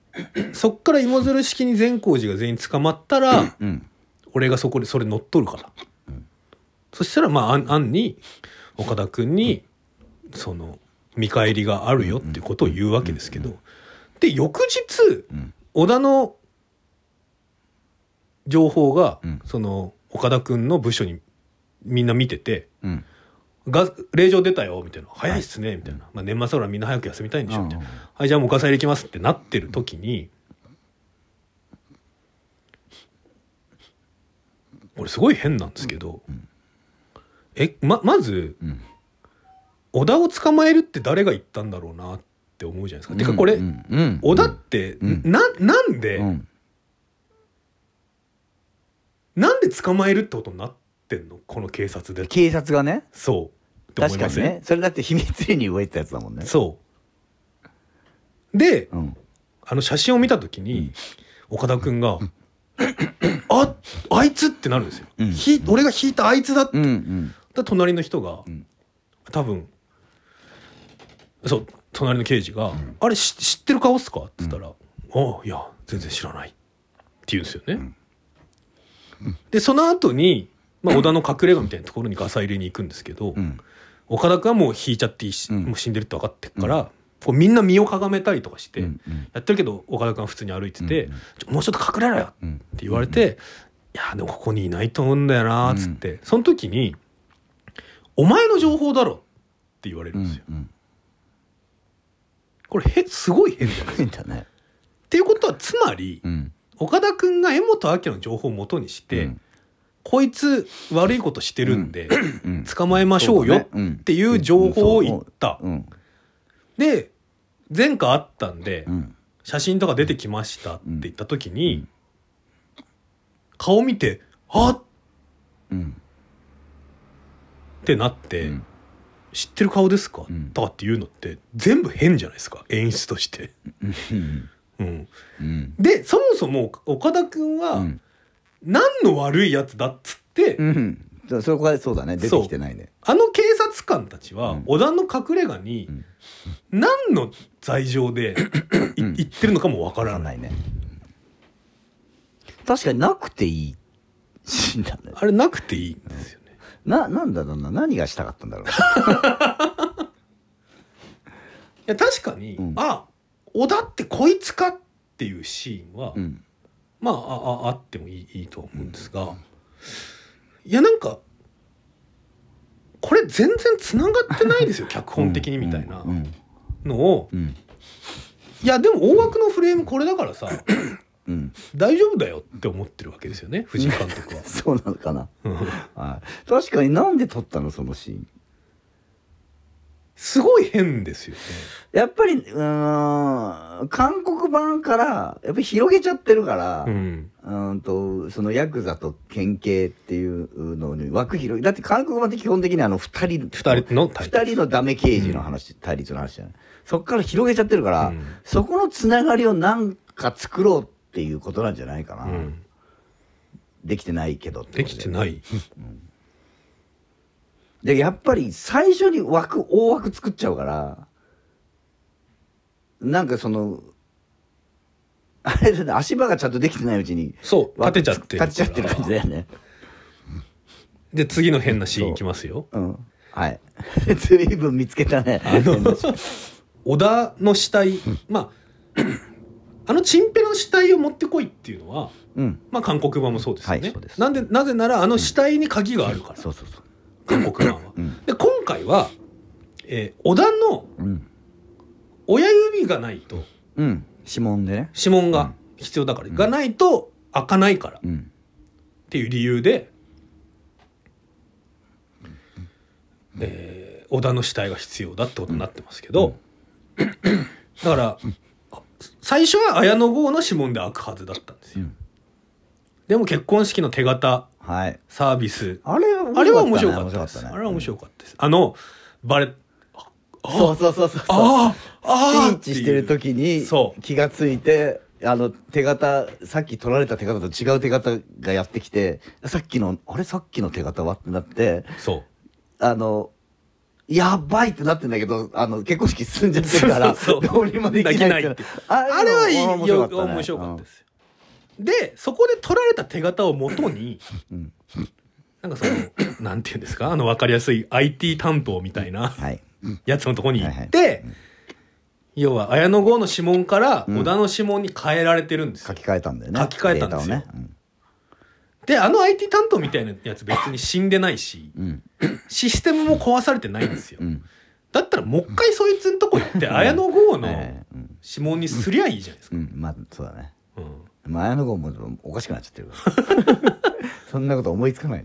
そっから芋づる式に善光寺が全員捕まったら、うん俺がそこでそれ乗っ取るから、そしたらまあ案案に岡田君にその見返りがあるよっていうことを言うわけですけど、で翌日うん。織田の情報が、うん。その岡田君の部署にみんな見ててうん「が令状出たよ」みたいな「早いっすね」みたいな、まあ、年末だからみんな早く休みたいんでしょみたいな。うん「はいじゃあもうガサ入れ行きます」ってなってる時に俺すごい変なんですけど、えままずうん。織田を捕まえるって誰が言ったんだろうなって思うじゃないですか。てかこれ、織田って、うん。ななんで、うん。なんで捕まえるってことになってんのこの警察で。警察がね。そうって思いません？確かにね。それだって秘密裏に動いてたやつだもんね。そう。でうん。あの写真を見た時に、岡田君が「ああいつ!」ってなるんですよ、うん。ひ俺が引いたあいつだって、うんうん。だ隣の人が、ん。多分そう隣の刑事が「あれし知ってる顔っすか?」って言ったら「ああいや全然知らない」って言うんですよね。でその後に、まあ、織田の隠れ家みたいなところにガサ入れに行くんですけど、うん。岡田君はもう引いちゃっていいし、うん。もう死んでるって分かってるから、こうみんな身をかがめたりとかして、やってるけど岡田君は普通に歩いてて、もうちょっと隠れろようんって言われて、いやでもここにいないと思うんだよなっつって、その時に「お前の情報だろ」って言われるうんんですよ。うんこれへすごい変だよね。変だね。っていうことはつまりうん。岡田君が江本明の情報をもとにして、うんこいつ悪いことしてるんで、うん。捕まえましょうよっていう情報を言った。う。ん。で前科あったんで、うん。写真とか出てきましたって言った時に、顔見て「あっ!」うん。ってなって、うん。知ってる顔ですか、うん。とかっていうのって全部変じゃないですか？演出として。うん。でそもそも岡田君はうん何の悪いやつだっつって、うん。そそこはそうだね。出てきてないね。あの警察官たちはうん。織田の隠れ家にん。何の罪状で [CLEARS THROAT] いうん行ってるのかもわからんないね。確かになくていいシーンだねあれなくていいんですよね。ななんだろうな。何がしたかったんだろう。[LAUGHS] いや確かに、うん。あ織田ってこいつかっていうシーンは、うんまああああってもいいいいとは思うんですが、いやなんかこれ全然つながってないですよ [LAUGHS] 脚本的にみたいなうんのを、うん。いやでも大枠のフレームこれだからさうん。大丈夫だよって思ってるわけですよね藤井監督は。そうなのかなうんはい確かになんで撮ったのそのシーンすごい変ですよね。やっぱりうーん韓国版からやっぱり広げちゃってるから、うん。うんとそのヤクザと県警っていうのに枠広い。だって韓国版って基本的にあの2人二人の対二人のダメ刑事の話、対立の話じゃない。そっから広げちゃってるから、うん。そこのつながりをなんか作ろうっていうことなんじゃないかな、うん。できてないけどで。きてない。[LAUGHS] でやっぱり最初に枠大枠作っちゃうからなんかそのあれだね足場がちゃんとできてないうちにそう立てちゃって。る立てちゃってる感じだよね。で次の変なシーンいきますよ。うん。はい。[LAUGHS] 随分見つけたね。あの織田の死体、まあ [CLEARS THROAT] あのチンペの死体を持ってこいっていうのは、うん。まあ、韓国版もそうですよね。はいそうです。なんでなぜならあの死体に鍵があるから、そうそうそう韓国版は。うん。で今回は、えー織田のうん。親指がないとうん。指紋でね。指紋が必要だから、がないと開かないからっうん。ていう理由で、えー織田の死体が必要だってことになってますけど、だから最初は綾野剛の指紋で開くはずだったんですよ。うん。でも結婚式の手形はい。サービス。あれはあれは面白かったです。面白かったね。あれは面白かったです。あのバレあそうそうそうそう。ああああスピーチしてる時に気がついてあの手形さっき取られた手形と違う手形がやってきてさっきのあれ？さっきの手形は？ってなってそう。あのやばいってなってんだけどあの結婚式進んじゃってるから [LAUGHS] そう。そうどうにもできないあれはいい面白かったね。面白かったですよ、でそこで取られた手形をもとに、[LAUGHS] うん。なんかその [COUGHS] なんていうんですか？あの分かりやすい IT 担当みたいなはい。やつのとこに行って、要は綾野剛の指紋からうん。織田の指紋に変えられてるんですよ、書き換えたんだよね。書き換えたんですよ。データをね。であの IT 担当みたいなやつ別に死んでないし [COUGHS] うん。システムも壊されてないんですよ、うん。だったらもう一回そいつのとこ行って綾野剛の指紋にすりゃいいじゃないですか、うん。まあそうだね。うんまあ綾野剛もおかしくなっちゃってるから。[LAUGHS] そんなこと思いつかないい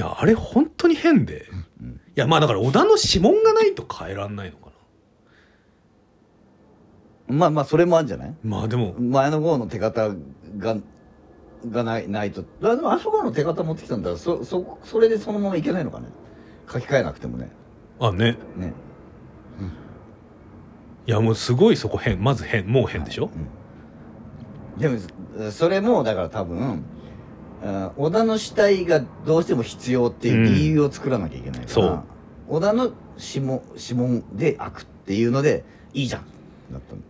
やあれ本当に変で、うんいやまあだから織田の指紋がないと変えらんないのかまあまあそれもあるんじゃない？なまあでも。前の号の手形ががないないと。あでもあそこの手形持ってきたんだ。らそそそれでそのままいけないのかね？書き換えなくてもね。あね。ね。いやもうすごいそこ変。まず変。もう変でしょ、うん、でもそれもだから多分あ織田の死体がどうしても必要っていう理由を作らなきゃいけないから、そう織田の指紋指紋で開くっていうのでいいじゃんだったの。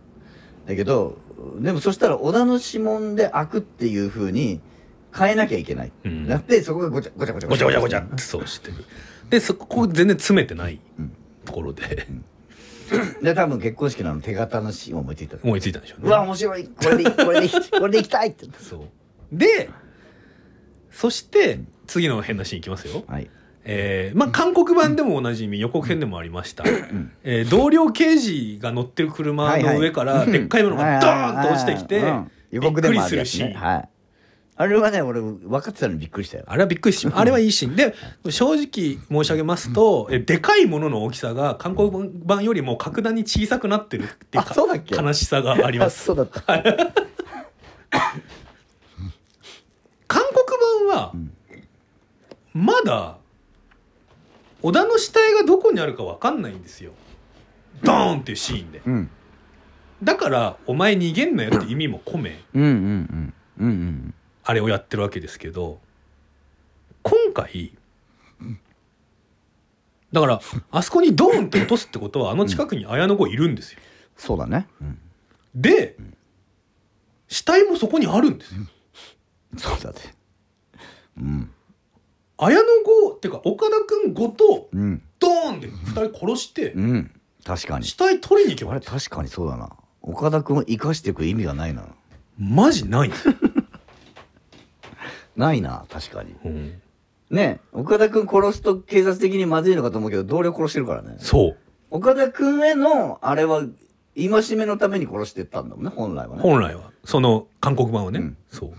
だけどでもそしたら織田の指紋で開くっていうふうに変えなきゃいけない、うん。だってそこがごちゃごちゃごちゃごちゃごちゃごちゃ。ってそうしてるでそこ全然詰めてないうんところで [LAUGHS] で多分結婚式のあの手形のシーンを思いついた。思いついたんでしょうね。うわ面白い。これでいこれでい [LAUGHS] これでいきたいって。そう。でそして次の変なシーンいきますよ。はい。えーまあ韓国版でもおなじみ予告編でもありました、えー同僚刑事が乗ってる車の上からでっかいものがドーンと落ちてきてうん予告でもあるやつびっくりするシーン。ねはいあれはね俺分かってたのにびっくりしたよ。あれはびっくりしあれはいいシーン。で正直申し上げますとえでかいものの大きさが韓国版よりも格段に小さくなってるっていうあそうだっけ？悲しさがあります。そうだった。韓国版はまだ織田の死体がどこにあるか分かんないんですよ。ドーンっていうシーンで。うん。だから「お前逃げんなよ」って意味も込め。うんうん。うんうんうんあれをやってるわけですけど今回だからあそこにドーンって落とすってことはあの近くに綾野剛いるんですよ。そうだね。うん。で死体もそこにあるんですよ。そうだね。うん。綾野剛ってか岡田君ごとうん。ドーンって2人殺してうん。確かに。死体取りに行けば。あれ確かにそうだな。岡田君を生かしていく意味がないな。マジないんですよ、ないな確かに。うん。ね岡田君殺すと警察的にまずいのかと思うけど同僚殺してるからね。そう。岡田君へのあれは戒めのために殺してったんだもんね本来はね。本来は。その韓国版はね、うん。そう。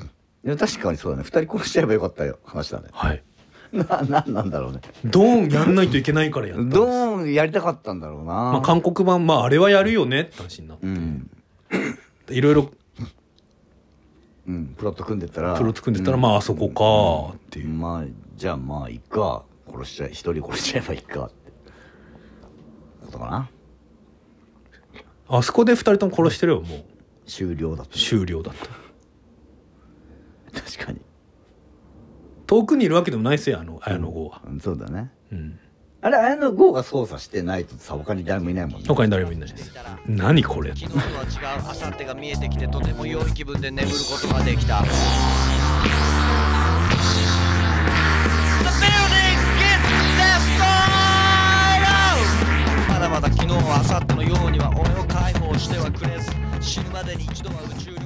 いや確かにそうだね。二人殺しちゃえばよかったよ話だね。はい。[LAUGHS] ななんなんだろうね。ドーンやんないといけないからやったんです。どうやりたかったんだろうな、まあ、韓国版まああれはやるよねって話になって、うん、いろいろうん、プロット組んでったらプロット組んでたらまああそこかっていう、まあじゃあまあいっか殺しちゃえ一人殺しちゃえばいいかってことかな。あそこで2人とも殺してればもう。終了だと終了だった。確かに、遠くにいるわけでもないですよあの綾野剛は、うん、そうだね。うん、あれ綾野剛が操作してないとさ他に誰もいないもんね。他に誰もいないです。何これ。昨日とは違う明後日が見えてきてとても良い気分で眠ることができた。The building gets destroyed! まだまだ昨日は明後日のようには俺を解放してはくれず。死ぬまでに一度は宇宙に